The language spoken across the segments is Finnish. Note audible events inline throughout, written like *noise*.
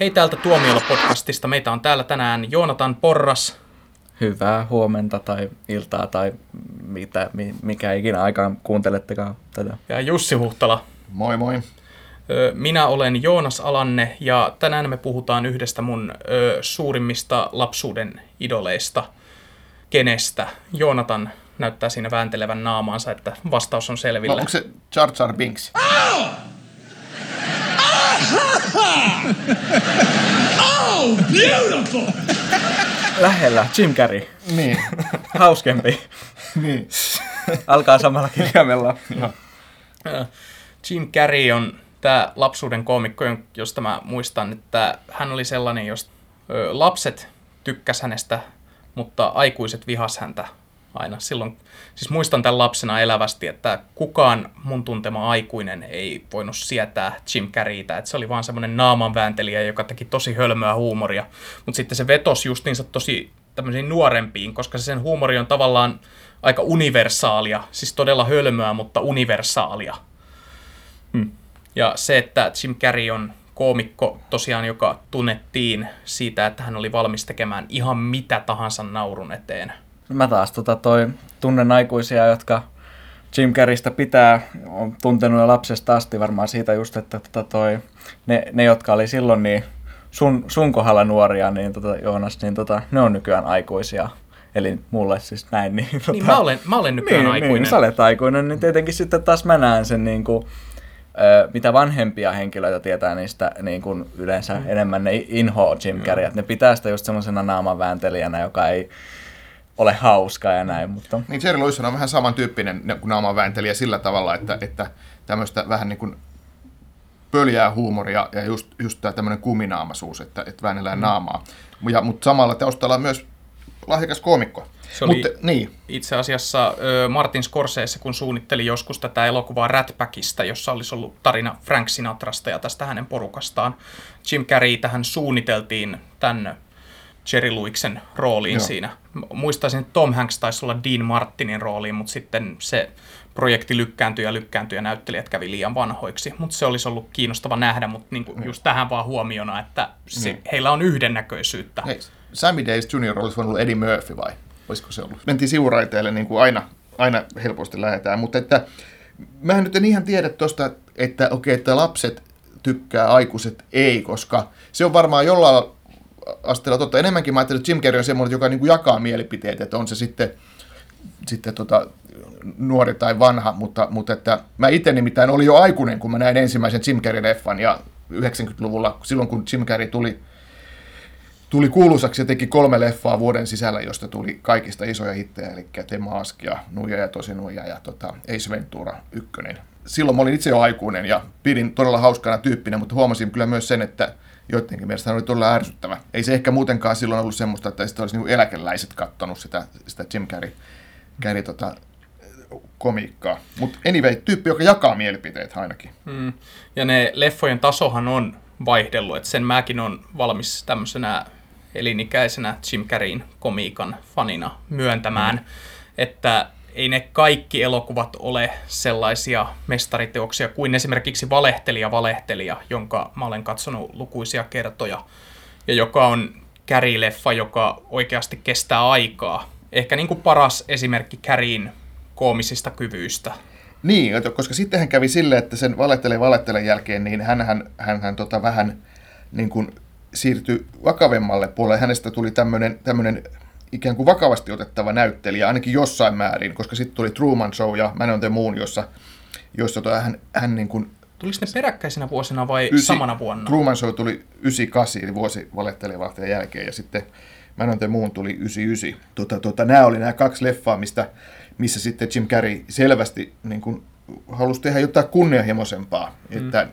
Hei täältä Tuomiolla-podcastista. Meitä on täällä tänään Joonatan Porras. Hyvää huomenta tai iltaa tai mitä, mikä ikinä aikaan kuuntelettekaan tätä. Ja Jussi Huhtala. Moi moi. Minä olen Joonas Alanne ja tänään me puhutaan yhdestä mun suurimmista lapsuuden idoleista, kenestä. Joonatan näyttää siinä vääntelevän naamaansa, että vastaus on selvillä. No, onko se Jar Jar Binks? Oh! *laughs* oh, beautiful! Lähellä, Jim Carrey. Niin. *laughs* Hauskempi. niin. *laughs* Alkaa samalla kirjaimella. Jim Carrey on tämä lapsuuden koomikko, josta mä muistan, että hän oli sellainen, jos lapset tykkäs hänestä, mutta aikuiset vihas häntä aina. Silloin, siis muistan tämän lapsena elävästi, että kukaan mun tuntema aikuinen ei voinut sietää Jim Carreytä, että se oli vaan semmoinen naamanvääntelijä, joka teki tosi hölmöä huumoria, mutta sitten se vetosi justiinsa tosi tämmöisiin nuorempiin, koska se sen huumori on tavallaan aika universaalia, siis todella hölmöä, mutta universaalia. Hmm. Ja se, että Jim Carrey on koomikko tosiaan, joka tunnettiin siitä, että hän oli valmis tekemään ihan mitä tahansa naurun eteen. Mä taas tota toi, tunnen aikuisia, jotka Jim Carreystä pitää, on tuntenut jo lapsesta asti varmaan siitä just, että tota toi, ne, ne, jotka oli silloin niin sun, sun kohdalla nuoria, niin tota, Joonas, niin tota, ne on nykyään aikuisia. Eli mulle siis näin. Niin, tota, niin mä, olen, mä olen nykyään niin, aikuinen. Niin, sä olet aikuinen, niin tietenkin sitten taas mä näen sen niin kuin, mitä vanhempia henkilöitä tietää niistä niin kuin yleensä mm. enemmän ne inhoa Jim Carrey, mm. ne pitää sitä just semmoisena naamanvääntelijänä, joka ei ole hauska ja näin. Mutta... Niin Jerry Lewis on vähän samantyyppinen kuin naamanvääntelijä sillä tavalla, että, että tämmöistä vähän niin kuin pöljää huumoria ja just, just tämä tämmöinen kuminaamaisuus, että, että väännellään mm. naamaa. Ja, mutta samalla taustalla on myös lahjakas koomikko. Se oli Mutta, niin. itse asiassa Martin Scorsese, kun suunnitteli joskus tätä elokuvaa Ratpackista, jossa olisi ollut tarina Frank Sinatrasta ja tästä hänen porukastaan. Jim Carrey tähän suunniteltiin tänne Jerry Luiksen rooliin Joo. siinä. Muistaisin, että Tom Hanks taisi olla Dean Martinin rooliin, mutta sitten se projekti lykkääntyi ja lykkääntyi ja näyttelijät kävi liian vanhoiksi. Mutta se olisi ollut kiinnostava nähdä, mutta niinku just tähän vaan huomiona, että se, mm. heillä on yhdennäköisyyttä. Hei, Sammy Davis Jr. olisi voinut olla Eddie Murphy vai? Olisiko se ollut? Mentiin sivuraiteelle niin kuin aina, aina helposti lähdetään, mutta että mä nyt en ihan tiedä tuosta, että okei, että lapset tykkää, aikuiset ei, koska se on varmaan jollain asteella totta. Enemmänkin mä ajattelin, että Jim Carrey on semmoinen, joka niin kuin jakaa mielipiteet, että on se sitten, sitten tota, nuori tai vanha, mutta, mutta että mä itse nimittäin olin jo aikuinen, kun mä näin ensimmäisen Jim Carrey-leffan ja 90-luvulla, silloin kun Jim Carrey tuli, tuli kuuluisaksi ja teki kolme leffaa vuoden sisällä, josta tuli kaikista isoja hittejä, eli The Mask ja Nuija ja Tosi Nuija ja tota, Ace Ventura ykkönen. Silloin mä olin itse jo aikuinen ja pidin todella hauskana tyyppinä, mutta huomasin kyllä myös sen, että joidenkin mielestä hän oli todella ärsyttävä. Ei se ehkä muutenkaan silloin ollut semmoista, että sitten olisi niin eläkeläiset kattonut sitä, sitä Jim Carrey, Carrey tota, komiikkaa. Mutta anyway, tyyppi, joka jakaa mielipiteet ainakin. Mm. Ja ne leffojen tasohan on vaihdellut, että sen mäkin on valmis tämmöisenä elinikäisenä Jim Carreyn komiikan fanina myöntämään, mm. että ei ne kaikki elokuvat ole sellaisia mestariteoksia kuin esimerkiksi Valehtelija Valehtelija, jonka mä olen katsonut lukuisia kertoja, ja joka on kärileffa, joka oikeasti kestää aikaa. Ehkä niin kuin paras esimerkki Käriin koomisista kyvyistä. Niin, koska sittenhän kävi sille, että sen valehtele valehtele jälkeen, niin hän, hän, hän, tota vähän niin kuin siirtyi vakavemmalle puolelle. Hänestä tuli tämmöinen ikään kuin vakavasti otettava näyttelijä, ainakin jossain määrin, koska sitten tuli Truman Show ja Man on the Moon, jossa, jossa tota, hän, hän niin kuin Tuliko ne peräkkäisinä vuosina vai ysi, samana vuonna? Truman Show tuli 98, eli vuosi valehtelevalteen jälkeen, ja sitten Man on the Moon tuli 99. Tota, tota, nämä oli nämä kaksi leffaa, mistä, missä sitten Jim Carrey selvästi niin kuin, halusi tehdä jotain kunnianhimoisempaa. Mm. Että,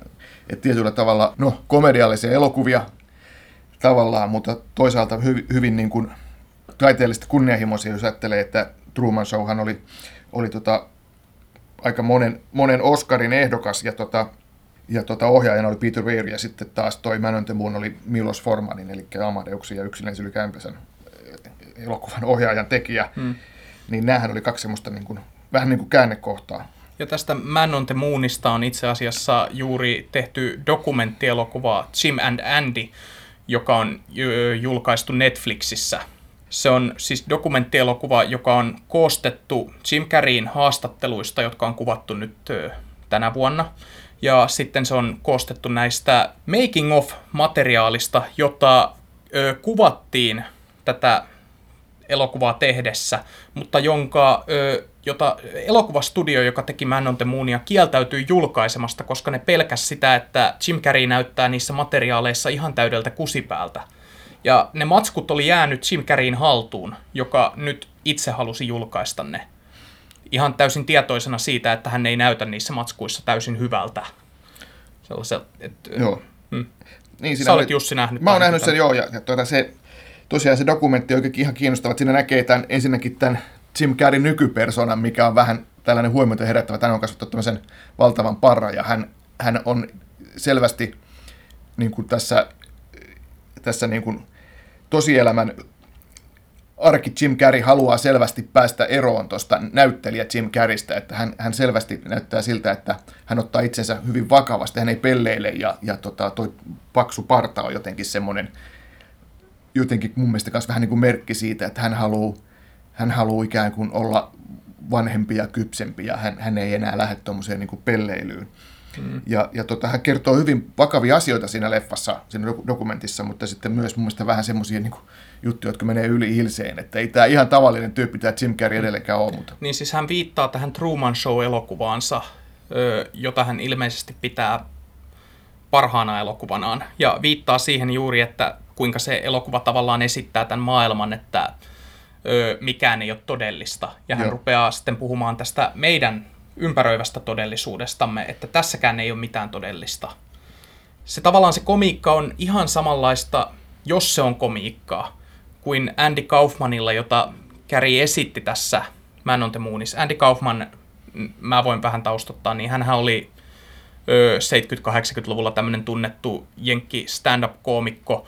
että tietyllä tavalla, no, komediallisia elokuvia tavallaan, mutta toisaalta hyvin, hyvin niin kuin, taiteellisesti kunnianhimoisia, jos ajattelee, että Truman Showhan oli, oli tota, aika monen, monen Oscarin ehdokas ja, tota, ja tota, ohjaajana oli Peter Weir ja sitten taas toi Man on the Moon oli Milos Formanin, eli Amadeuksen ja yksinäisen yli Kämpäsen elokuvan ohjaajan tekijä. Hmm. Niin näähän oli kaksi semmoista niin kuin, vähän niin kuin käännekohtaa Ja tästä Man on the Moonista on itse asiassa juuri tehty dokumenttielokuva Jim and Andy, joka on julkaistu Netflixissä. Se on siis dokumenttielokuva, joka on koostettu Jim Carreyn haastatteluista, jotka on kuvattu nyt tänä vuonna. Ja sitten se on koostettu näistä making of materiaalista, jota ö, kuvattiin tätä elokuvaa tehdessä, mutta jonka, ö, jota elokuvastudio, joka teki Man on the Moonia, kieltäytyi julkaisemasta, koska ne pelkäs sitä, että Jim Carrey näyttää niissä materiaaleissa ihan täydeltä kusipäältä. Ja ne matskut oli jäänyt Jim Carreyn haltuun, joka nyt itse halusi julkaista ne. Ihan täysin tietoisena siitä, että hän ei näytä niissä matskuissa täysin hyvältä. Sellaiselta, että, Joo. Mm. Niin, Sä olet Jussi nähnyt. Mä oon nähnyt sen, joo, ja, ja tuota, se, tosiaan se dokumentti on ihan kiinnostava, siinä näkee tämän, ensinnäkin tämän Jim Carrey nykypersonan, mikä on vähän tällainen huomiota herättävä. Hän on kasvattanut tämmöisen valtavan parran, ja hän, hän on selvästi niin kuin tässä, tässä niin kuin tosielämän arki Jim Carrey haluaa selvästi päästä eroon tuosta näyttelijä Jim Carreystä, että hän, hän selvästi näyttää siltä, että hän ottaa itsensä hyvin vakavasti, hän ei pelleile ja, ja tota, toi paksu parta on jotenkin semmoinen, jotenkin mun mielestä myös vähän niin kuin merkki siitä, että hän haluaa, hän haluaa ikään kuin olla vanhempi ja kypsempi ja hän, hän ei enää lähde tuommoiseen niin pelleilyyn. Mm. Ja, ja tota, hän kertoo hyvin vakavia asioita siinä leffassa, siinä dokumentissa, mutta sitten myös mun mielestä vähän semmoisia niin juttuja, jotka menee yli hilseen, että ei tämä ihan tavallinen tyyppi tämä Jim Carrey edelleenkään ole. Mutta. Niin siis hän viittaa tähän Truman Show-elokuvaansa, jota hän ilmeisesti pitää parhaana elokuvanaan, ja viittaa siihen juuri, että kuinka se elokuva tavallaan esittää tämän maailman, että mikään ei ole todellista. Ja hän Joo. rupeaa sitten puhumaan tästä meidän ympäröivästä todellisuudestamme, että tässäkään ei ole mitään todellista. Se tavallaan se komiikka on ihan samanlaista, jos se on komiikkaa, kuin Andy Kaufmanilla, jota Käri esitti tässä Man on the Moonissa. Andy Kaufman, mä voin vähän taustottaa, niin hän oli 70-80-luvulla tämmöinen tunnettu jenkki stand-up-koomikko,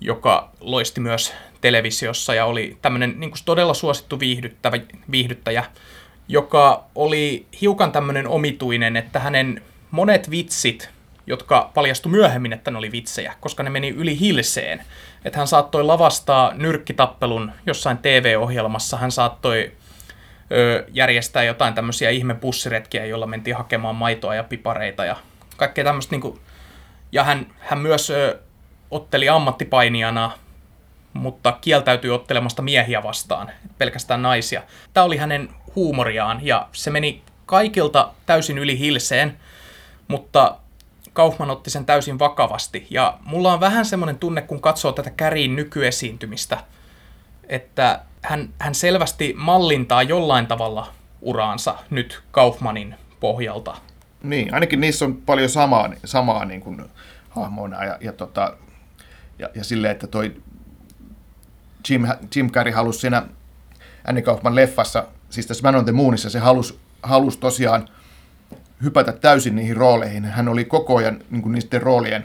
joka loisti myös televisiossa ja oli tämmöinen niin todella suosittu viihdyttävä, viihdyttäjä joka oli hiukan tämmöinen omituinen, että hänen monet vitsit, jotka paljastui myöhemmin, että ne oli vitsejä, koska ne meni yli hilseen. Että hän saattoi lavastaa nyrkkitappelun jossain TV-ohjelmassa, hän saattoi ö, järjestää jotain tämmöisiä ihmebussiretkiä, joilla mentiin hakemaan maitoa ja pipareita ja kaikkea tämmöistä. Niin kuin, ja hän, hän myös ö, otteli ammattipainijana mutta kieltäytyi ottelemasta miehiä vastaan, pelkästään naisia. Tämä oli hänen huumoriaan ja se meni kaikilta täysin yli hilseen, mutta Kaufman otti sen täysin vakavasti. Ja mulla on vähän semmoinen tunne, kun katsoo tätä Käriin nykyesiintymistä, että hän, hän selvästi mallintaa jollain tavalla uraansa nyt Kaufmanin pohjalta. Niin, ainakin niissä on paljon samaa, samaa niin kuin hahmoina ja, ja, tota, ja, ja silleen, että toi Jim, Jim Carrey halusi siinä Annie Kaufman leffassa, siis tässä Man on the Moonissa, se halusi, halusi tosiaan hypätä täysin niihin rooleihin. Hän oli koko ajan niin kuin niiden roolien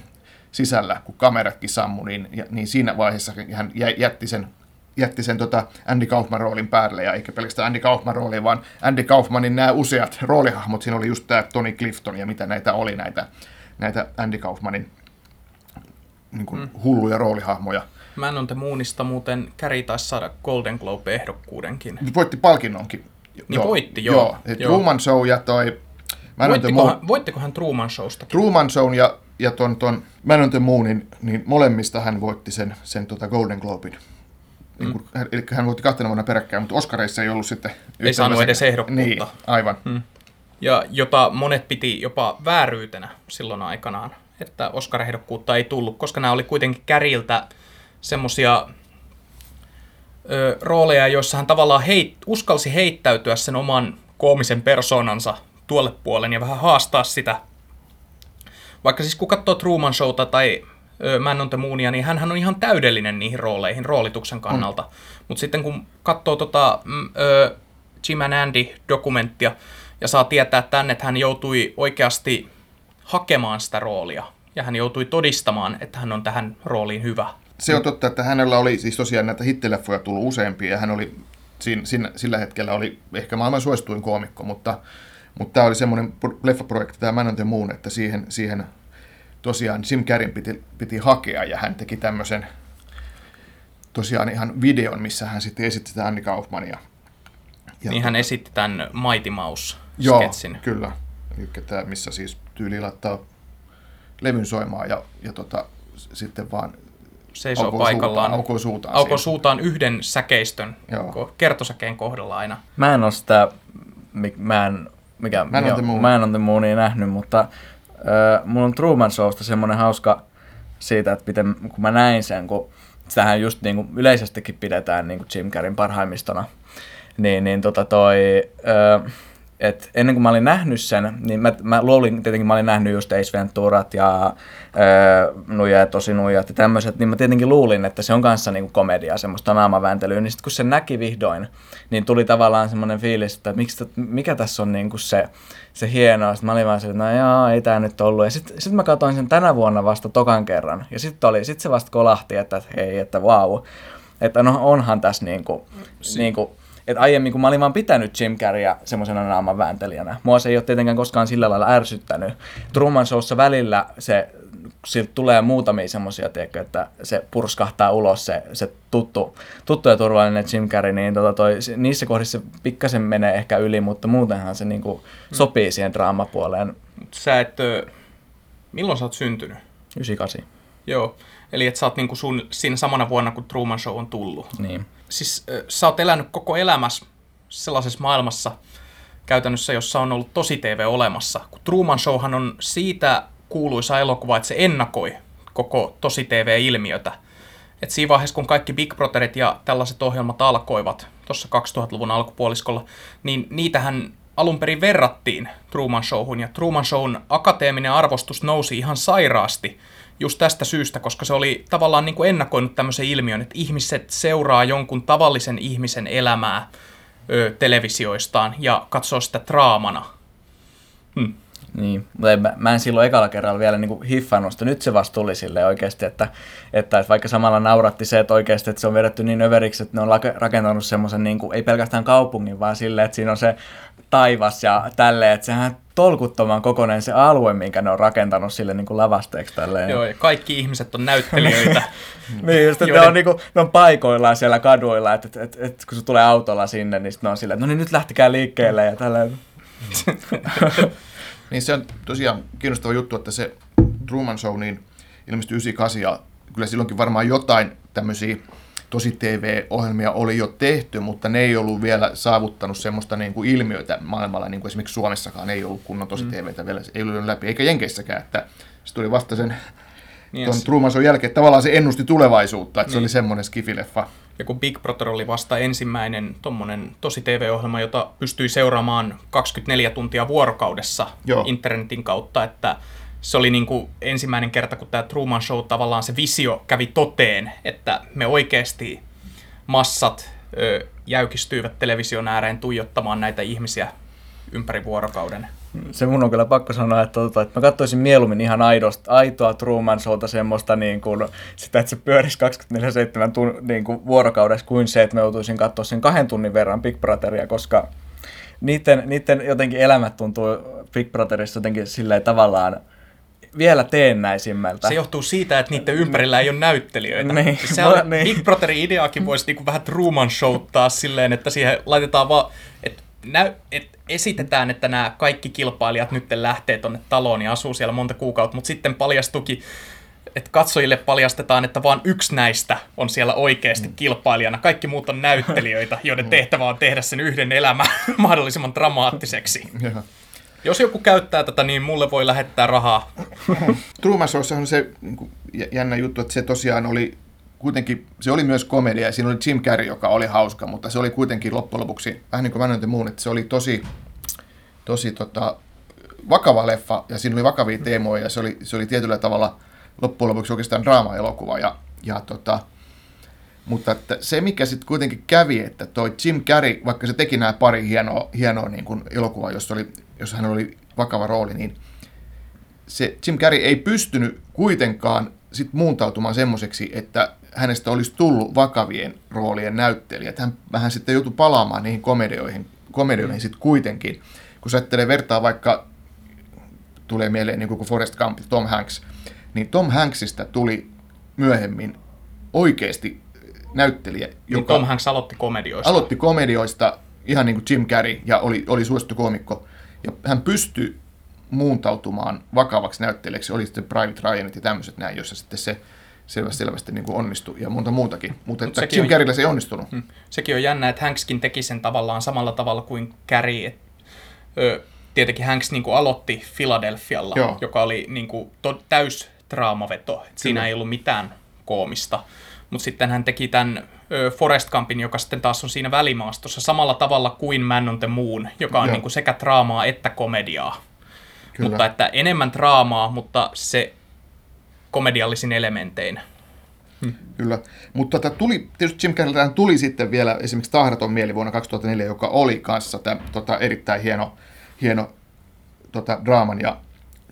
sisällä, kun kameratkin sammui, niin, niin siinä vaiheessa hän jätti sen, jätti sen tota Andy Kaufman roolin päälle, ja eikä pelkästään Andy Kaufman rooli, vaan Andy Kaufmanin nämä useat roolihahmot, siinä oli just tämä Tony Clifton ja mitä näitä oli, näitä, näitä Andy Kaufmanin niin kuin, mm. hulluja roolihahmoja. Man on the Moonista muuten Käri taisi saada Golden Globe-ehdokkuudenkin. Voitti palkinnonkin. Niin joo, voitti, joo. joo. joo. Truman Show ja toi... Man voittiko, hän, voittiko hän Truman Showsta? Truman Show ja, ja ton, ton Man on the Moonin, niin molemmista hän voitti sen, sen tota Golden Globin. Niin mm. Eli hän voitti kahtena vuonna peräkkäin, mutta Oscareissa ei ollut sitten... Ei saanut edes ehdokkuutta. Niin, aivan. Mm. Ja jota monet piti jopa vääryytenä silloin aikanaan, että Oscar-ehdokkuutta ei tullut, koska nämä oli kuitenkin Käriltä semmosia ö, rooleja, joissa hän tavallaan heit, uskalsi heittäytyä sen oman koomisen persoonansa tuolle puolen ja vähän haastaa sitä. Vaikka siis kun katsoo Truman Showta tai ö, Man on the Moonia, niin hän on ihan täydellinen niihin rooleihin roolituksen kannalta. Mm. Mutta sitten kun katsoo tota, ö, Jim and Andy-dokumenttia ja saa tietää tänne, että hän joutui oikeasti hakemaan sitä roolia ja hän joutui todistamaan, että hän on tähän rooliin hyvä se on totta, että hänellä oli siis tosiaan näitä hittileffoja tullut useampia ja hän oli siinä, siinä, sillä hetkellä oli ehkä maailman suosituin koomikko, mutta, Mutta tämä oli semmoinen leffaprojekti, tämä Man on the Moon, että siihen, siihen tosiaan Jim Carreyn piti, piti hakea ja hän teki tämmöisen tosiaan ihan videon, missä hän sitten esitti sitä Anni Kaufmania. Ja niin hän esitti tämän Mighty Mouse Joo, kyllä. Eli tämä, missä siis tyyli laittaa levyn soimaan ja, ja tota, sitten vaan seisoo aukoo paikallaan. Suutaan, aukoo suutaan. aukoo siihen. suutaan yhden säkeistön, Joo. kertosäkeen kohdalla aina. Mä en ole sitä, mä en, mikä, Man on joo, the Moon. Man on the Moonia nähnyt, mutta äh, mulla on Truman Showsta semmoinen hauska siitä, että miten, kun mä näin sen, kun sitähän just niin kuin yleisestikin pidetään niin kuin Jim Carreyn parhaimmistona, niin, niin tota toi, äh, et ennen kuin mä olin nähnyt sen, niin mä, mä luulin, tietenkin mä olin nähnyt just Ace Venturat ja öö, Nuja ja Tosi Nuijat ja tämmöiset, niin mä tietenkin luulin, että se on kanssa niinku komedia, semmoista naamavääntelyä, niin sitten kun se näki vihdoin, niin tuli tavallaan semmoinen fiilis, että miksi, mikä tässä on niinku se, se hienoa. Sitten mä olin vaan se, että no joo, ei tää nyt ollut. Ja sitten sit mä katsoin sen tänä vuonna vasta tokan kerran. Ja sitten oli, sit se vasta kolahti, että hei, että vau. Wow. Että no onhan tässä niinku, si- niinku että aiemmin, kun mä olin vaan pitänyt Jim Carreyä semmoisena naaman vääntelijänä, mua se ei ole tietenkään koskaan sillä lailla ärsyttänyt. Truman Showssa välillä se, siltä tulee muutamia semmoisia, että se purskahtaa ulos se, se tuttu, tuttu ja turvallinen Jim Carrey, niin tota toi, niissä kohdissa se pikkasen menee ehkä yli, mutta muutenhan se niinku sopii siihen draamapuoleen. Sä et, milloin sä oot syntynyt? 98. Joo, eli että sä oot niinku sun, siinä samana vuonna, kun Truman Show on tullut. Niin. Siis ö, sä oot elänyt koko elämässä sellaisessa maailmassa käytännössä, jossa on ollut tosi TV olemassa. Kun Truman Showhan on siitä kuuluisa elokuva, että se ennakoi koko tosi TV-ilmiötä. Et siinä vaiheessa, kun kaikki Big Brotherit ja tällaiset ohjelmat alkoivat tuossa 2000-luvun alkupuoliskolla, niin niitähän alun perin verrattiin Truman Showhun, ja Truman Shown akateeminen arvostus nousi ihan sairaasti just tästä syystä, koska se oli tavallaan niin kuin ennakoinut tämmöisen ilmiön, että ihmiset seuraa jonkun tavallisen ihmisen elämää ö, televisioistaan ja katsoo sitä draamana. Hmm. Niin, mutta mä, mä en silloin ekalla kerralla vielä niin kuin hiffannut sitä. Nyt se vasta tuli silleen oikeasti, että, että, että vaikka samalla nauratti se, että oikeasti että se on vedetty niin överiksi, että ne on lake- rakentanut semmoisen, niin kuin, ei pelkästään kaupungin, vaan silleen, että siinä on se taivas ja tälleen, että sehän tolkuttoman kokoinen se alue, minkä ne on rakentanut sille niin kuin lavasteeksi tälleen. Joo, ja kaikki ihmiset on näyttelijöitä. *laughs* niin, just, että Joiden- ne, on, niinku, ne on paikoillaan siellä kaduilla, että, että, että, että kun se tulee autolla sinne, niin ne on silleen, että no niin nyt lähtikää liikkeelle ja tälleen. *laughs* Niin se on tosiaan kiinnostava juttu, että se Truman Show niin ilmestyi 98 ja kyllä silloinkin varmaan jotain tämmöisiä tosi TV-ohjelmia oli jo tehty, mutta ne ei ollut vielä saavuttanut semmoista niin kuin ilmiötä maailmalla, niin kuin esimerkiksi Suomessakaan ei ollut kunnon tosi TVtä vielä, ei ollut läpi, eikä Jenkeissäkään, että se tuli vasta sen Niin, tuon Truman Show jälkeen, että tavallaan se ennusti tulevaisuutta, että se Niin. oli semmoinen skifileffa. Ja kun Big Brother oli vasta ensimmäinen tommonen tosi TV-ohjelma, jota pystyi seuraamaan 24 tuntia vuorokaudessa Joo. internetin kautta, että se oli niin kuin ensimmäinen kerta, kun tämä Truman Show tavallaan se visio kävi toteen, että me oikeasti massat ö, jäykistyivät television ääreen tuijottamaan näitä ihmisiä ympäri vuorokauden. Se mun on kyllä pakko sanoa, että, tota, että mä katsoisin mieluummin ihan aidosta, aitoa Truman Showta semmoista niin kuin, sitä, että se pyörisi 24-7 tun, niin kuin vuorokaudessa kuin se, että mä joutuisin katsoa sen kahden tunnin verran Big Brotheria, koska niiden, niiden jotenkin elämät tuntuu Big Brotherissa jotenkin silleen tavallaan vielä teennäisimmältä. Se johtuu siitä, että niiden ympärillä ei ole näyttelijöitä. Niin. Siis se on, Niin. Big Brotherin ideakin voisi niinku vähän Truman showttaa silleen, että siihen laitetaan vaan, että näy, et esitetään, että nämä kaikki kilpailijat nyt lähtee tonne taloon ja asuu siellä monta kuukautta, mutta sitten paljastukin, että katsojille paljastetaan, että vain yksi näistä on siellä oikeasti Mm. kilpailijana. Kaikki muut on näyttelijöitä, *laughs* joiden tehtävä on tehdä sen yhden elämän *laughs* mahdollisimman dramaattiseksi. *laughs* Jos joku käyttää tätä, niin mulle voi lähettää rahaa. Truman Showssa on se niin kuin, jä- jännä juttu, että se tosiaan oli kuitenkin, se oli myös komedia ja siinä oli Jim Carrey, joka oli hauska, mutta se oli kuitenkin loppujen lopuksi, vähän niin kuin the Moon, että se oli tosi, tosi tota, vakava leffa ja siinä oli vakavia teemoja ja se oli, se oli tietyllä tavalla loppujen lopuksi oikeastaan draama-elokuva ja, ja tota, mutta että se, mikä sitten kuitenkin kävi, että toi Jim Carrey, vaikka se teki nämä pari hienoa, hienoa niin kuin elokuvaa, jossa, oli, jossa hän oli vakava rooli, niin se Jim Carrey ei pystynyt kuitenkaan sit muuntautumaan semmoiseksi, että hänestä olisi tullut vakavien roolien näyttelijä. Että hän vähän sitten joutui palaamaan niihin komedioihin, komedioihin sitten kuitenkin. kun sä ajattelee vertaa vaikka, tulee mieleen niin kuin Forrest Gump, Tom Hanks, niin Tom Hanksista tuli myöhemmin oikeasti näyttelijä, Niin joka Tom Hanks aloitti komedioista. aloitti komedioista ihan niin kuin Jim Carrey ja oli, oli suosittu koomikko. Ja hän pystyi muuntautumaan vakavaksi näyttelijäksi, oli sitten Private Ryanit ja tämmöiset näin, jossa sitten se selvästi, selvästi niin kuin onnistui ja monta muutakin. Mutta että sekin Jim Carreyllä se ei onnistunut. Mm. Sekin on jännä, että Hankskin teki sen tavallaan samalla tavalla kuin Carrie. Et, ö, tietenkin Hanks niin kuin aloitti Philadelphialla, Joo. joka oli niin kuin, to, täys draamaveto. Et Siinä Kyllä. ei ollut mitään koomista. Mutta sitten hän teki tämän ö, Forest Gumpin, joka sitten taas on siinä välimaastossa samalla tavalla kuin Man on the Moon, joka on Joo. niin kuin sekä draamaa että komediaa. Kyllä. Mutta että enemmän draamaa, mutta se komediallisin elementein. Kyllä, mutta tota, tuli, tietysti Jim Carreyltähän tuli sitten vielä esimerkiksi Tahraton mieli vuonna 2004, joka oli kanssa tämä, tota, erittäin hieno, hieno tota, draaman ja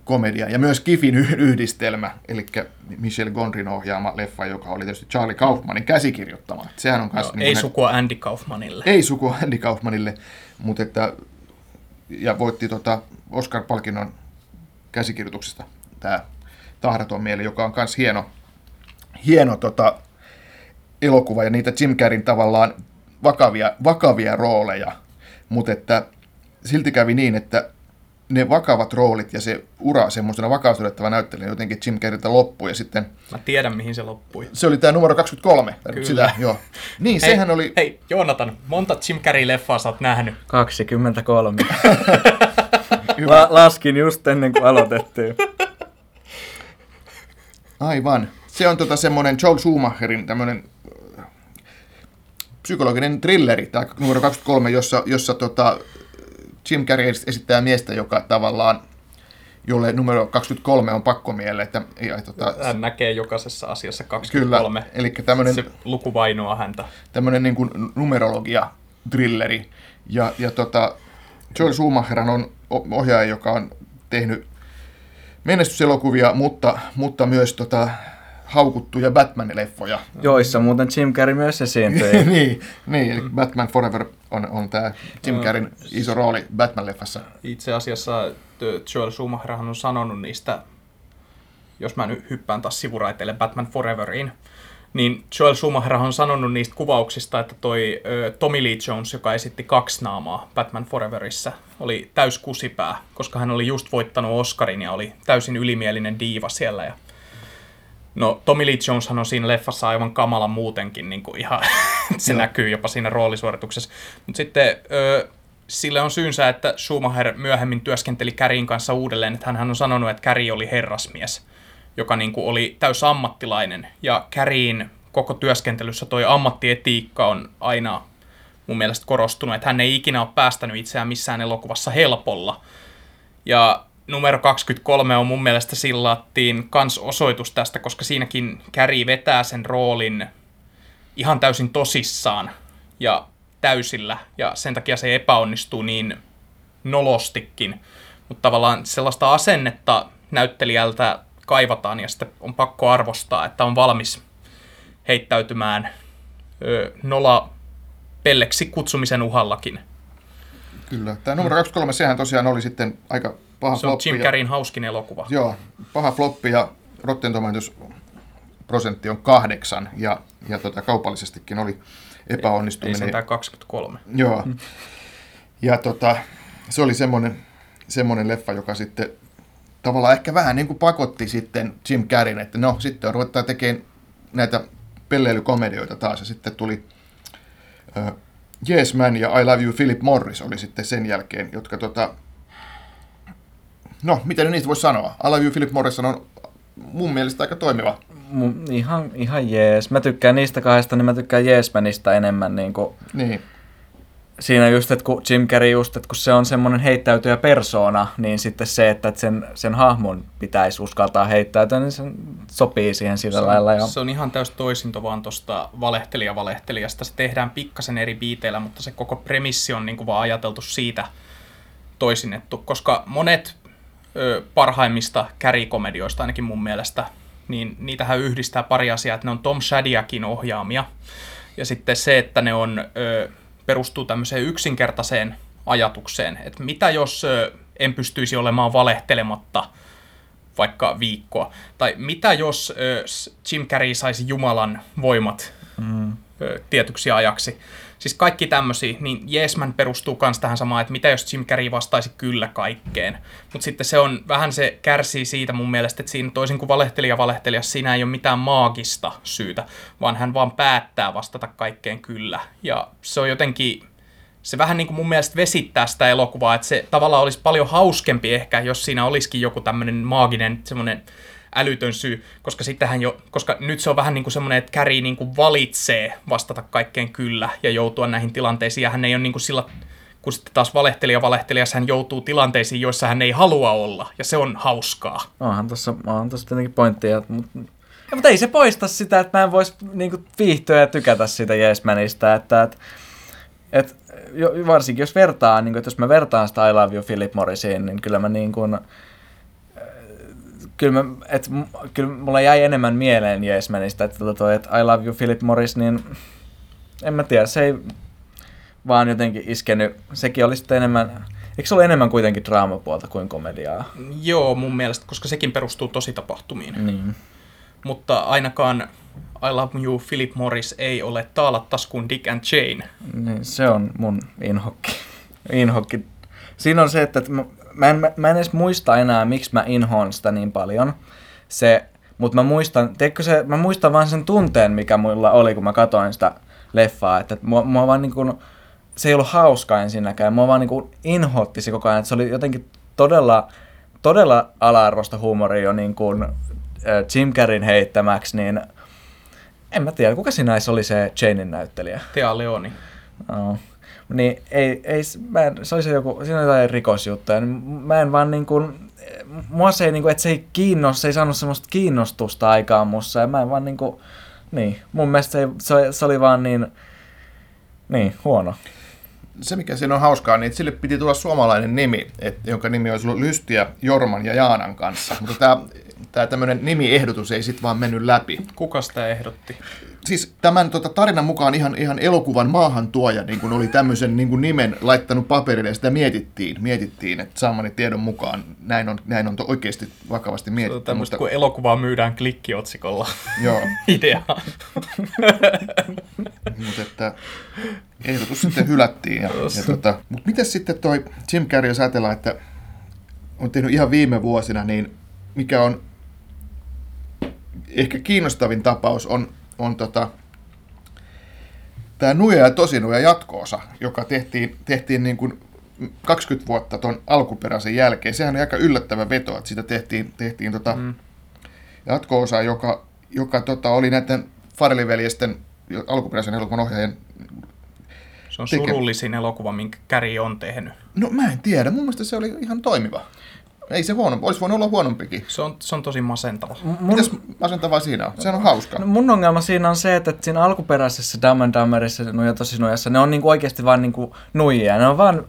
komedia, ja myös Kifin yh- yhdistelmä, eli Michel Gondrin ohjaama leffa, joka oli tietysti Charlie Kaufmanin käsikirjoittama. Sehän on kanssa... No, ei sukua Andy Kaufmanille. ei sukua Andy Kaufmanille, mutta että, ja voitti tota Oscar-palkinnon käsikirjoituksesta tämä Tahraton mieli, joka on myös hieno, hieno tota, elokuva ja niitä Jim Carreyn tavallaan vakavia, vakavia rooleja, mutta että silti kävi niin, että ne vakavat roolit ja se ura semmoisena vakautudettava näyttelijä jotenkin Jim Carreyltä loppui ja sitten Mä tiedän, mihin se loppui. se oli tämä numero 23. Kyllä. Sitä, joo. Niin, Hei, sehän oli... Hei, Joonatan, monta Jim Carrey-leffaa sä oot nähnyt? 23. *laughs* Hyvä. La- laskin just ennen kuin aloitettiin. *laughs* Aivan. Se on tota semmoinen Joel Schumacherin tämmöinen äh, psykologinen thrilleri, tämä numero 23, jossa, jossa tota, Jim Carrey esittää miestä, joka tavallaan, jolle numero 23 on pakkomielle, että ei, ai, tota, Hän näkee jokaisessa asiassa kyllä, 23. eli tämmöinen, Se luku vainoaa häntä. tämmöinen niin kuin numerologia thrilleri, ja, ja tota, Joel Schumacher on ohjaaja, joka on tehnyt menestyselokuvia, mutta, mutta myös tota, haukuttuja Batman-leffoja. Joissa muuten Jim Carrey myös esiintyi. *laughs* niin, niin, eli Batman Forever on, on tämä Jim Carreyn iso rooli Batman-leffassa. Itse asiassa t- Joel Schumacherhan on sanonut niistä, jos mä nyt hyppään taas sivuraiteille Batman Foreveriin, niin Joel Schumacher on sanonut niistä kuvauksista, että toi ö, Tommy Lee Jones, joka esitti kaksi naamaa Batman Foreverissä, oli täys kusipää, koska hän oli just voittanut Oscarin ja oli täysin ylimielinen diiva siellä. Ja No, Tommy Lee Joneshan on siinä leffassa aivan kamala muutenkin, niin kuin ihan, *laughs* se Joo. näkyy jopa siinä roolisuorituksessa. Mutta sitten ö, sille on syynsä, että Schumacher myöhemmin työskenteli Kärin kanssa uudelleen, että hän on sanonut, että Käri oli herrasmies, joka niin kuin oli täys ammattilainen. Ja Käriin koko työskentelyssä toi ammattietiikka on aina mun mielestä korostunut, että hän ei ikinä ole päästänyt itseään missään elokuvassa helpolla. Ja numero 23 on mun mielestä sillattiin kans osoitus tästä, koska siinäkin Käri vetää sen roolin ihan täysin tosissaan ja täysillä, ja sen takia se epäonnistuu niin nolostikin. Mutta tavallaan sellaista asennetta näyttelijältä kaivataan, ja sitten on pakko arvostaa, että on valmis heittäytymään ö, nola pelleksi kutsumisen uhallakin. Kyllä. Tämä numero 23, sehän tosiaan oli sitten aika paha Se on floppi. Jim ja- Carreyn hauskin elokuva. Joo, paha floppi ja Rotten Tomatoes prosentti on kahdeksan ja, ja tota, kaupallisestikin oli Ei epäonnistuminen. sentään 23. Joo. Ja tota, se oli semmoinen, semmoinen leffa, joka sitten tavallaan ehkä vähän niin kuin pakotti sitten Jim Carreyn, että no sitten ruvetaan tekemään näitä pelleilykomedioita taas ja sitten tuli uh, Yes Man ja I Love You Philip Morris oli sitten sen jälkeen, jotka tota, no mitä nyt niistä voisi sanoa, I Love You Philip Morris on mun mielestä aika toimiva. Mu- ihan, ihan jees. Mä tykkään niistä kahdesta, niin mä tykkään Jeesmanista enemmän. Niin kuin Niin, siinä just, että kun Jim Carrey just, että kun se on semmoinen heittäytyjä persoona, niin sitten se, että sen, sen hahmon pitäisi uskaltaa heittäytyä, niin se sopii siihen sillä se lailla. on, Ja... se on ihan täys toisinto vaan tuosta valehtelija-valehtelijasta. Se tehdään pikkasen eri biiteillä, mutta se koko premissi on niin kuin vaan ajateltu siitä toisinnettu, koska monet ö, parhaimmista kärikomedioista ainakin mun mielestä, niin niitähän yhdistää pari asiaa, että ne on Tom Shadyakin ohjaamia, ja sitten se, että ne on, ö, perustuu tämmöiseen yksinkertaiseen ajatukseen, että mitä jos en pystyisi olemaan valehtelematta vaikka viikkoa, tai mitä jos Jim Carrey saisi Jumalan voimat mm. tietyksi ajaksi. Siis kaikki tämmöisiä, niin Jeesman perustuu myös tähän samaan, että mitä jos Jim Carrey vastaisi kyllä kaikkeen. Mutta sitten se on, vähän se kärsii siitä mun mielestä, että siinä toisin kuin valehtelija valehtelija, siinä ei ole mitään maagista syytä, vaan hän vaan päättää vastata kaikkeen kyllä. Ja se on jotenkin, se vähän niin kuin mun mielestä vesittää sitä elokuvaa, että se tavallaan olisi paljon hauskempi ehkä, jos siinä olisikin joku tämmöinen maaginen semmoinen älytön syy, koska sittenhän jo, koska nyt se on vähän niin kuin semmoinen, että Carrie niin kuin valitsee vastata kaikkeen kyllä ja joutua näihin tilanteisiin, ja hän ei ole niin kuin sillä, kun sitten taas valehtelija valehtelija, hän joutuu tilanteisiin, joissa hän ei halua olla, ja se on hauskaa. Onhan tuossa, on tuossa tietenkin pointtia, mutta ja, mutta ei se poista sitä, että mä en voisi niin viihtyä ja tykätä siitä Yes että, että, että varsinkin jos vertaa, niin kuin, että jos mä vertaan sitä I Love You Philip Morrisiin, niin kyllä mä niin kuin, kyllä, mä, et, kyllä mulla jäi enemmän mieleen Jeesmanista, että, tota toi, että I Love You Philip Morris, niin en mä tiedä, se ei vaan jotenkin iskenyt, sekin oli sitten enemmän, eikö se ole enemmän kuitenkin draamapuolta kuin komediaa? Joo, mun mielestä, koska sekin perustuu tosi tapahtumiin. Niin. Mutta ainakaan I Love You Philip Morris ei ole taalat taskuun Dick and Jane. Niin, se on mun inhokki. inhokki. Siinä on se, että mä en, mä en edes muista enää, miksi mä inhoon sitä niin paljon. Se, mutta mä muistan, teikö se, mä muistan vaan sen tunteen, mikä mulla oli, kun mä katsoin sitä leffaa, että mua, mua vaan niin kuin, se ei ollut hauska ensinnäkään, mua vaan niin kuin inhotti se koko ajan, että se oli jotenkin todella, todella ala-arvosta huumoria jo niin kuin Jim Carreyn heittämäksi, niin en mä tiedä, kuka siinä oli se Janein näyttelijä? Thea Leoni. Oh. Niin ei, ei mä en, se oli se joku, siinä oli jotain rikosjuttuja, niin mä en vaan niin kuin, mua se ei, niin kuin, että se ei kiinnosta, se ei saanut semmoista kiinnostusta aikaan mussa, ja mä en vaan niin kuin, niin, mun mielestä se, se, se oli vaan niin, niin, huono. Se, mikä siinä on hauskaa, niin että sille piti tulla suomalainen nimi, että, jonka nimi olisi ollut Lystiä Jorman ja Jaanan kanssa. Mutta tämä, tämä tämmöinen nimiehdotus ei sitten vaan mennyt läpi. Kuka sitä ehdotti? Siis tämän tota, tarinan mukaan ihan, ihan elokuvan maahantuoja niin kun oli tämmöisen niin kun nimen laittanut paperille ja sitä mietittiin, mietittiin että saamani tiedon mukaan näin on, näin on to, oikeasti vakavasti mietitty. Se on mutta... kun elokuvaa myydään klikkiotsikolla *laughs* Joo. idea. *laughs* mutta että ehdotus sitten hylättiin. Ja, ja tota, mutta miten sitten toi Jim Carrey, jos ajatellaan, että on tehnyt ihan viime vuosina, niin mikä on ehkä kiinnostavin tapaus on on tota, tämä Nuja ja Tosinuja jatkoosa, joka tehtiin, tehtiin niin kuin 20 vuotta tuon alkuperäisen jälkeen. Sehän on aika yllättävä veto, että sitä tehtiin, tehtiin tota mm. jatko-osa, joka, joka tota, oli näiden Farrelly-veljesten alkuperäisen elokuvan ohjaajan se on surullisin elokuva, minkä Käri on tehnyt. No mä en tiedä, mun mielestä se oli ihan toimiva. Ei se huono, olisi voinut olla huonompikin. Se on, se on tosi masentava. Mun... Mitäs masentavaa siinä on? Se on hauska. No mun ongelma siinä on se, että siinä alkuperäisessä Dumb and Dumberissa ja tosi nujassa, ne on niinku oikeasti vaan niinku nuijia. Ne on vaan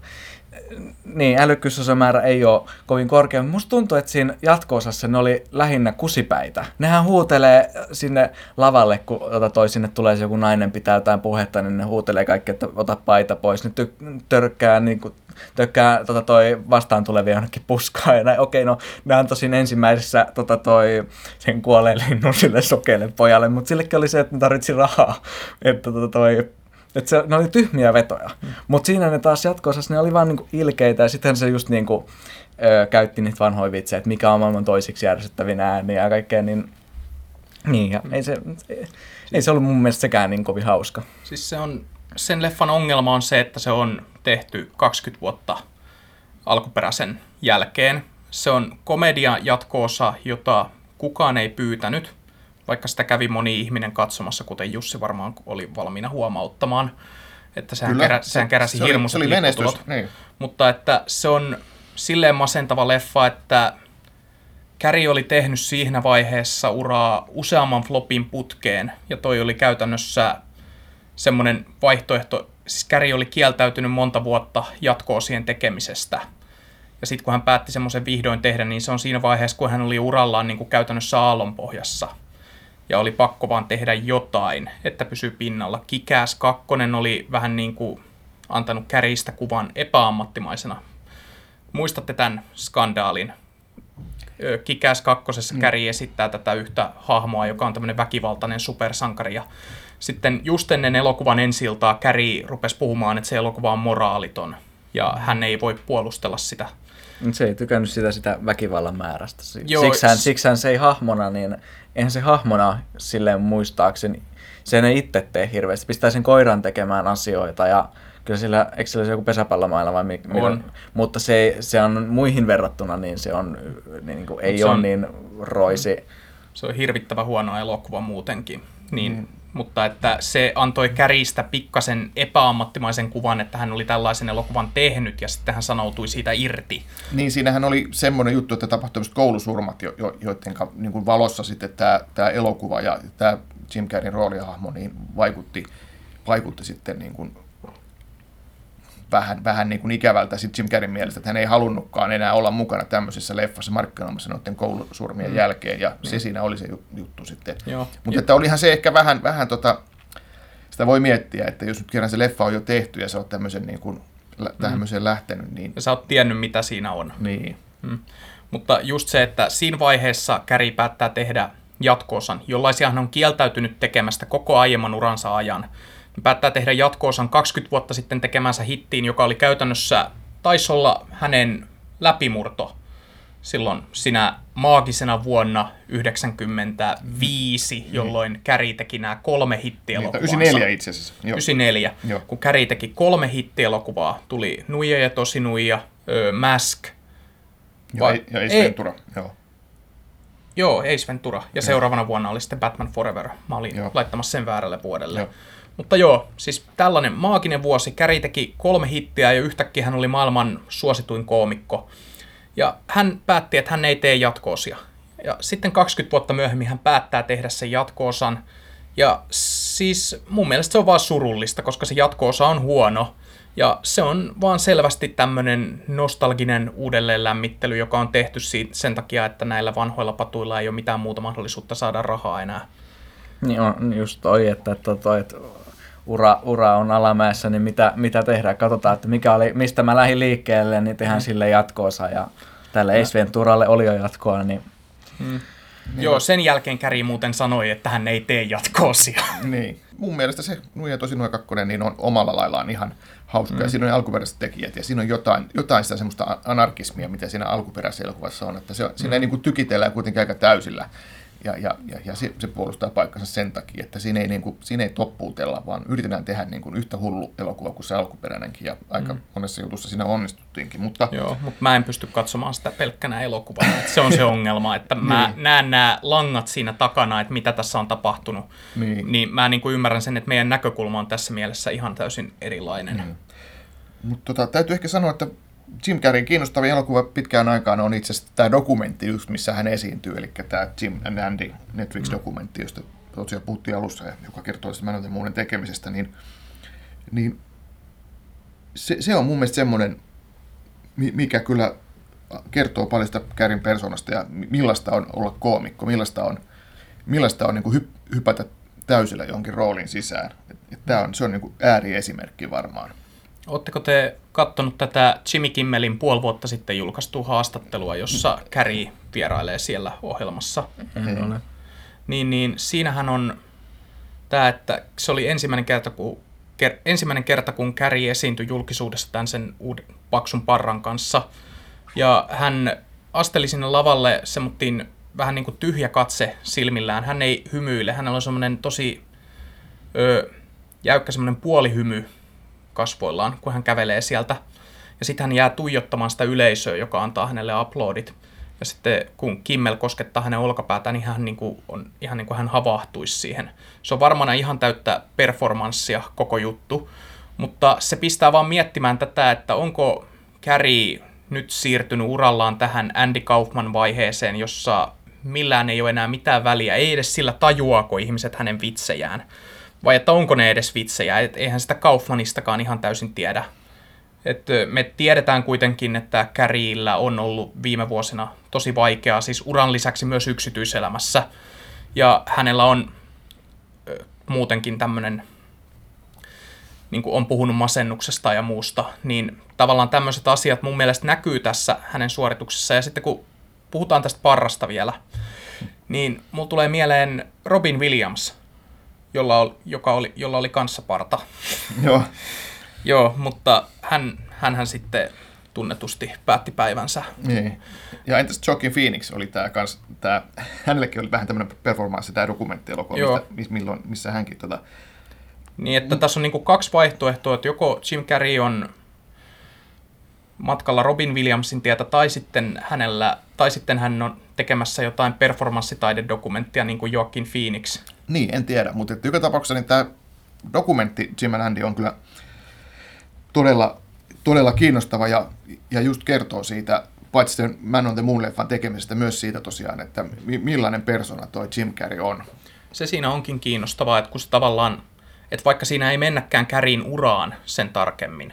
niin, älykkyysosamäärä ei ole kovin korkea. Musta tuntuu, että siinä jatko-osassa ne oli lähinnä kusipäitä. Nehän huutelee sinne lavalle, kun toi sinne tulee joku nainen pitää jotain puhetta, niin ne huutelee kaikki, että ota paita pois. Ne ty- törkkää, niin kuin, tökkää tota toi vastaan tulevia jonnekin puskaa. Ja näin. Okei, no ne on tosin ensimmäisessä tota toi, sen kuolleen linnun sille sokeelle pojalle, mutta sillekin oli se, että ne tarvitsi rahaa. Että tota toi, et se, ne oli tyhmiä vetoja. Mm. Mutta siinä ne taas jatkossa ne oli vaan niinku ilkeitä ja sitten se just niinku, ö, käytti niitä vanhoja vitsejä, että mikä on maailman toisiksi järjestettävin ääniä ja kaikkea, niin, niin ja mm. ei, se, ei, ei se ollut mun mielestä sekään niin kovin hauska. Siis se on, sen leffan ongelma on se, että se on tehty 20 vuotta alkuperäisen jälkeen. Se on komedia jatkoosa, jota kukaan ei pyytänyt vaikka sitä kävi moni ihminen katsomassa, kuten Jussi varmaan oli valmiina huomauttamaan, että sehän, Kyllä, kerä, sehän keräsi se, hirmuiset se oli menestys, niin. Mutta että se on silleen masentava leffa, että Käri oli tehnyt siinä vaiheessa uraa useamman flopin putkeen, ja toi oli käytännössä semmoinen vaihtoehto, siis Käri oli kieltäytynyt monta vuotta jatko-osien tekemisestä. Ja sitten kun hän päätti semmoisen vihdoin tehdä, niin se on siinä vaiheessa, kun hän oli urallaan niin kuin käytännössä aallonpohjassa ja oli pakko vaan tehdä jotain, että pysyy pinnalla. Kikääs kakkonen oli vähän niin kuin antanut Käristä kuvan epäammattimaisena. Muistatte tämän skandaalin? Kikäs kakkosessa mm. Käri esittää tätä yhtä hahmoa, joka on tämmöinen väkivaltainen supersankari. Ja sitten just ennen elokuvan ensiltaa Käri rupesi puhumaan, että se elokuva on moraaliton. Ja hän ei voi puolustella sitä. Se ei tykännyt sitä, sitä väkivallan määrästä. Siksihän, siksihän se ei hahmona, niin eihän se hahmona silleen muistaakseni, sen ei itse tee hirveästi. Pistää sen koiran tekemään asioita ja kyllä sillä, eikö sillä se joku pesäpallomailla vai mikä, on. mutta se, se on muihin verrattuna, niin se on, niin, kuin, ei se ole on, niin roisi. Se on hirvittävä huono elokuva muutenkin. Niin, mm. Mutta että se antoi Käristä pikkasen epäammattimaisen kuvan, että hän oli tällaisen elokuvan tehnyt ja sitten hän sanoutui siitä irti. Niin, siinähän oli semmoinen juttu, että tapahtui koulusurmat, jo, jo, joiden niin kuin valossa sitten tämä, tämä elokuva ja tämä Jim Carreyn roolihahmo niin vaikutti, vaikutti sitten niin kuin vähän, vähän niin kuin ikävältä sit Jim Carreyn mielestä, että hän ei halunnutkaan enää olla mukana tämmöisessä leffassa markkinoimassa noiden koulusurmien mm. jälkeen, ja mm. se siinä oli se juttu sitten. Mutta että olihan se ehkä vähän, vähän tota, sitä voi miettiä, että jos nyt kerran se leffa on jo tehty ja se on tämmöisen niin kuin, tämmöiseen mm. lähtenyt, niin... Ja sä oot tiennyt, mitä siinä on. Niin. Mm. Mutta just se, että siinä vaiheessa Käri päättää tehdä jatkoosan, jollaisia hän on kieltäytynyt tekemästä koko aiemman uransa ajan, päättää tehdä jatkoosan 20 vuotta sitten tekemänsä hittiin, joka oli käytännössä, taisi olla hänen läpimurto silloin sinä maagisena vuonna 1995, mm. jolloin Käri teki nämä kolme hittielokuvaansa. 94 itse asiassa. Joo. 94, Joo. kun Käri teki kolme hittielokuvaa. Tuli Nuija ja Tosi Nuija, ö, Mask. Ja, vai, ja Ace Ventura. Joo. Joo, Ace Ventura. Ja Joo. seuraavana vuonna oli sitten Batman Forever. Mä olin Joo. laittamassa sen väärälle vuodelle. Joo. Mutta joo, siis tällainen maaginen vuosi. Käri teki kolme hittiä ja yhtäkkiä hän oli maailman suosituin koomikko. Ja hän päätti, että hän ei tee jatkoosia. Ja sitten 20 vuotta myöhemmin hän päättää tehdä sen jatkoosan. Ja siis mun mielestä se on vaan surullista, koska se jatkoosa on huono. Ja se on vaan selvästi tämmöinen nostalginen uudelleenlämmittely, joka on tehty sen takia, että näillä vanhoilla patuilla ei ole mitään muuta mahdollisuutta saada rahaa enää. Niin on just toi, että, että, että, että ura, ura on alamäessä, niin mitä, mitä tehdään? Katsotaan, että mikä oli, mistä mä lähdin liikkeelle, niin tehdään mm. sille jatkoosa. Ja tälle Ace Venturalle oli jo jatkoa, niin... Mm. Niin Joo, sen jälkeen Käri muuten sanoi, että hän ei tee jatkoosia. *laughs* Niin. Mun mielestä se Nuija tosi Nuija kakkonen niin on omalla laillaan ihan hauska. Mm. Ja siinä on alkuperäiset tekijät ja siinä on jotain, jotain sitä semmoista anarkismia, mitä siinä alkuperäisessä elokuvassa on. Että se, mm. siinä ei niin kuin tykitellä kuitenkin aika täysillä ja, ja, ja, ja se, se puolustaa paikkansa sen takia, että siinä ei, niin kuin, siinä ei toppuutella, vaan yritetään tehdä niin kuin yhtä hullu elokuva kuin se alkuperäinenkin, ja aika mm. monessa jutussa siinä onnistuttiinkin. Mutta... Joo, mutta mä en pysty katsomaan sitä pelkkänä elokuvana, se on se ongelma, että mä niin. näen nämä langat siinä takana, että mitä tässä on tapahtunut, niin, niin mä niin kuin ymmärrän sen, että meidän näkökulma on tässä mielessä ihan täysin erilainen. Mm. Mutta tota, täytyy ehkä sanoa, että Jim Carreyn kiinnostava elokuva pitkään aikaan on itse asiassa tämä dokumentti, just missä hän esiintyy, eli tämä Jim and Andy Netflix-dokumentti, josta tosiaan puhuttiin alussa, joka kertoo sitä Man muuden tekemisestä, niin, niin se, se, on mun mielestä semmoinen, mikä kyllä kertoo paljon sitä Kärin persoonasta ja millaista on olla koomikko, millaista on, millaista on niin kuin hypätä täysillä johonkin roolin sisään. Tämä on, se on niin kuin ääriesimerkki varmaan. Oletteko te katsonut tätä Jimmy Kimmelin puoli vuotta sitten julkaistua haastattelua, jossa Carrie vierailee siellä ohjelmassa? Mm-hmm. Niin, niin siinähän on tämä, että se oli ensimmäinen kerta, kun, ker, ensimmäinen kerta, kun Carrie esiintyi julkisuudessa tämän sen uuden paksun parran kanssa. Ja hän asteli sinne lavalle semmoittiin vähän niin kuin tyhjä katse silmillään. Hän ei hymyile, hänellä on semmoinen tosi ö, jäykkä semmoinen puolihymy kasvoillaan, kun hän kävelee sieltä. Ja sitten hän jää tuijottamaan sitä yleisöä, joka antaa hänelle aplodit. Ja sitten kun Kimmel koskettaa hänen olkapäätään, niin hän niin kuin on ihan niin kuin hän havahtuisi siihen. Se on varmaan ihan täyttä performanssia koko juttu, mutta se pistää vaan miettimään tätä, että onko Carrie nyt siirtynyt urallaan tähän Andy Kaufman vaiheeseen, jossa millään ei ole enää mitään väliä, ei edes sillä tajuako ihmiset hänen vitsejään vai että onko ne edes vitsejä, et eihän sitä Kaufmanistakaan ihan täysin tiedä. Et me tiedetään kuitenkin, että Kärillä on ollut viime vuosina tosi vaikeaa, siis uran lisäksi myös yksityiselämässä. Ja hänellä on muutenkin tämmöinen niin kuin on puhunut masennuksesta ja muusta, niin tavallaan tämmöiset asiat mun mielestä näkyy tässä hänen suorituksessa. Ja sitten kun puhutaan tästä parrasta vielä, niin mulla tulee mieleen Robin Williams, jolla oli, joka oli, jolla oli kanssaparta. *laughs* Joo. Joo, mutta hän, hänhän sitten tunnetusti päätti päivänsä. Niin. Ja entäs Joaquin Phoenix oli tämä kans, tää, hänellekin oli vähän tämmöinen performanssi, tämä dokumenttielokuva, Joo. mistä, milloin, missä hänkin tota, Niin, että tässä on niin kuin kaksi vaihtoehtoa, että joko Jim Carrey on matkalla Robin Williamsin tietä, tai sitten, hänellä, tai sitten hän on tekemässä jotain performanssitaidedokumenttia, niin kuin Joaquin Phoenix. Niin, en tiedä, mutta että joka tapauksessa niin tämä dokumentti Jim and Andy on kyllä todella, todella kiinnostava ja, ja just kertoo siitä, paitsi sen Man on the Moon-leffan tekemisestä, myös siitä tosiaan, että mi- millainen persona toi Jim Carrey on. Se siinä onkin kiinnostavaa, että kun se tavallaan, että vaikka siinä ei mennäkään Kärin uraan sen tarkemmin,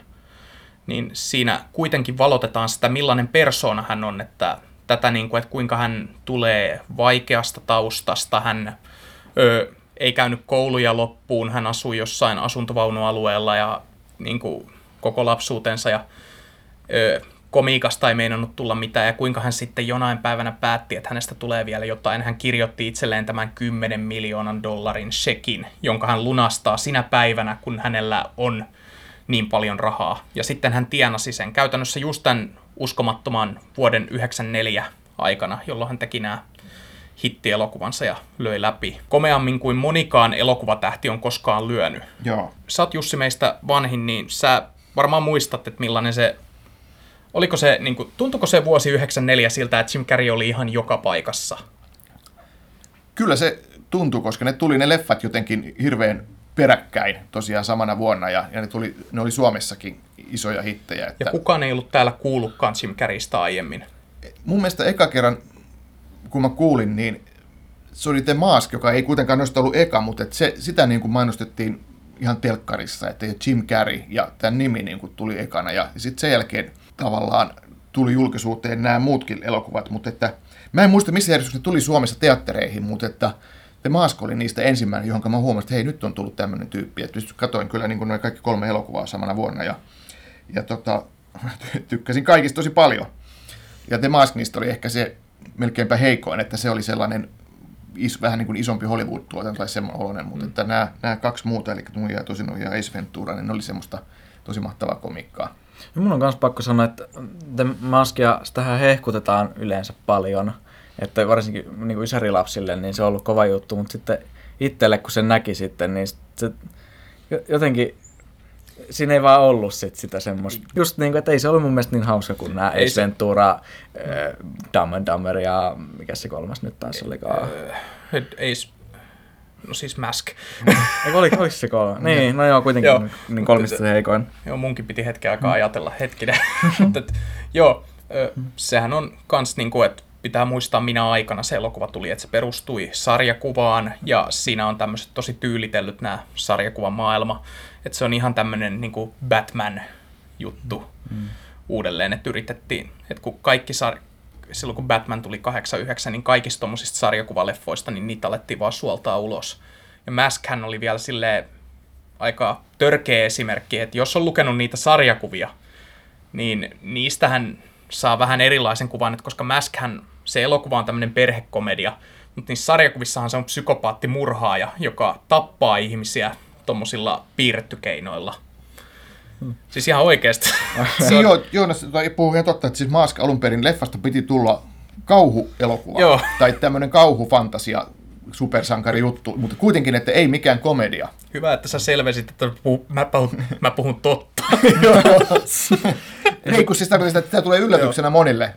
niin siinä kuitenkin valotetaan sitä, millainen persona hän on, että tätä niin kuin, että kuinka hän tulee vaikeasta taustasta, hän ö, ei käynyt kouluja loppuun, hän asui jossain asuntovaunualueella ja niin kuin, koko lapsuutensa ja ö, komiikasta ei meinannut tulla mitään ja kuinka hän sitten jonain päivänä päätti, että hänestä tulee vielä jotain. Hän kirjoitti itselleen tämän 10 miljoonan dollarin shekin, jonka hän lunastaa sinä päivänä, kun hänellä on niin paljon rahaa. Ja sitten hän tienasi sen käytännössä just tämän uskomattoman vuoden 94 aikana, jolloin hän teki nämä hittielokuvansa ja löi läpi. Komeammin kuin monikaan elokuvatähti on koskaan lyönyt. Joo. Sä oot Jussi meistä vanhin, niin sä varmaan muistat, että millainen se... Oliko se, niin kuin, tuntuko se vuosi 94 siltä, että Jim Carrey oli ihan joka paikassa? Kyllä se tuntui, koska ne tuli ne leffat jotenkin hirveän peräkkäin tosiaan samana vuonna ja, ja ne, tuli, ne oli Suomessakin isoja hittejä. Että... Ja kukaan ei ollut täällä kuullutkaan Jim Carreystä aiemmin. mun mielestä eka kerran, kun mä kuulin, niin se oli The Mask, joka ei kuitenkaan noista ollut eka, mutta et se, sitä niin kuin mainostettiin ihan telkkarissa, että Jim Carrey ja tämän nimi niin kuin tuli ekana. Ja sitten sen jälkeen tavallaan tuli julkisuuteen nämä muutkin elokuvat, mutta että mä en muista missä järjestyksessä ne tuli Suomessa teattereihin, mutta että The Mask oli niistä ensimmäinen, johon mä huomasin, että hei nyt on tullut tämmöinen tyyppi. Että katoin kyllä niin kuin noin kaikki kolme elokuvaa samana vuonna ja, ja tota, *laughs* tykkäsin kaikista tosi paljon. Ja The Mask niistä oli ehkä se melkeinpä heikoin, että se oli sellainen is, vähän niin kuin isompi Hollywood-tuotanto tai semmoinen oloinen, mutta että nämä, nämä kaksi muuta, eli Nuija ja Tosino ja Ace Ventura, niin ne oli semmoista tosi mahtavaa komikkaa. Ja mun on myös pakko sanoa, että The Maskia, sitähän hehkutetaan yleensä paljon. Että varsinkin niin kuin isärilapsille, niin se on ollut kova juttu, mutta sitten itselle, kun sen näki sitten, niin se jotenkin siinä ei vaan ollut sit sitä semmoista. Just niin kuin, että ei se ollut mun mielestä niin hauska kuin nämä Ei Ace se- Ventura, äh, Dumb and Dumber ja mikä se kolmas nyt taas olikaan. Ei, s- no siis Mask. *laughs* Eikö oli, se kolmas? Niin, no joo, kuitenkin Joo. joo. niin kolmista se heikoin. Joo, munkin piti hetken aikaa ajatella hetkinen. *laughs* Mutta joo, sehän on kans niinku, että pitää muistaa minä aikana se elokuva tuli, että se perustui sarjakuvaan ja siinä on tämmöiset tosi tyylitellyt nämä sarjakuvan maailma. Että se on ihan tämmöinen niinku Batman-juttu mm. uudelleen, että yritettiin, että kun kaikki sar- silloin kun Batman tuli 89, niin kaikista tommosista sarjakuvaleffoista, niin niitä alettiin vaan suoltaa ulos. Ja Maskhän oli vielä silleen aika törkeä esimerkki, että jos on lukenut niitä sarjakuvia, niin niistähän saa vähän erilaisen kuvan, että koska Maskhän, se elokuva on tämmöinen perhekomedia, mutta niissä sarjakuvissahan se on psykopaattimurhaaja, joka tappaa ihmisiä tommosilla piirrettykeinoilla. Siis ihan oikeasti. *laughs* Se on... Joo, Joonas toi puhuu ihan totta, että siis Mask alun perin leffasta piti tulla kauhuelokuva. Joo. Tai tämmöinen kauhufantasia supersankari juttu, mutta kuitenkin, että ei mikään komedia. Hyvä, että sä selvesit, että puhu, mä, puhun, mä puhun totta. *laughs* Ei, kun siis tarkoittaa, että tämä tulee yllätyksenä monille.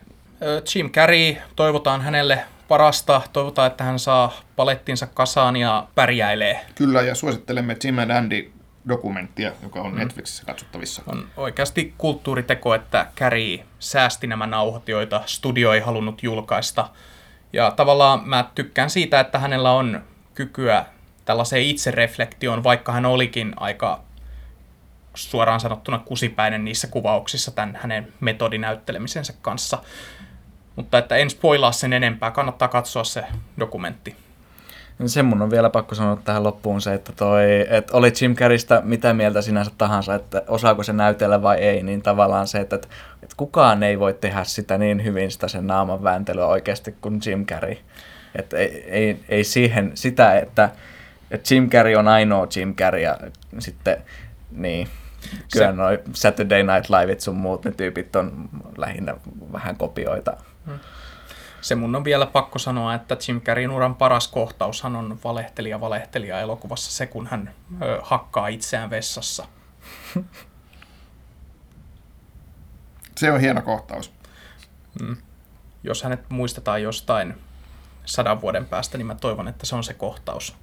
Jim Carrey, toivotaan hänelle parasta, toivotaan, että hän saa palettinsa kasaan ja pärjäilee. Kyllä, ja suosittelemme Jim and Andy dokumenttia, joka on Netflixissä katsottavissa. On oikeasti kulttuuriteko, että Carrey säästi nämä nauhat, joita studio ei halunnut julkaista. Ja tavallaan mä tykkään siitä, että hänellä on kykyä tällaiseen itsereflektioon, vaikka hän olikin aika suoraan sanottuna kusipäinen niissä kuvauksissa tämän hänen metodinäyttelemisensä kanssa. Mutta että en spoilaa sen enempää, kannattaa katsoa se dokumentti. Sen mun on vielä pakko sanoa tähän loppuun se, että, toi, että oli Jim Carreystä mitä mieltä sinänsä tahansa, että osaako se näytellä vai ei, niin tavallaan se, että, että kukaan ei voi tehdä sitä niin hyvin sitä sen naaman vääntelyä oikeasti kuin Jim Carrey. Että ei, ei, ei siihen sitä, että, että Jim Carrey on ainoa Jim Carrey ja sitten niin, kyllä se... noi Saturday Night Liveit sun muut ne tyypit on lähinnä vähän kopioita. Se mun on vielä pakko sanoa, että Jim Carreyn uran paras kohtaushan on valehtelija valehtelija elokuvassa se, kun hän ö, hakkaa itseään vessassa. *laughs* Se on hieno kohtaus. Mm. Jos hänet muistetaan jostain sadan vuoden päästä, niin mä toivon, että se on se kohtaus.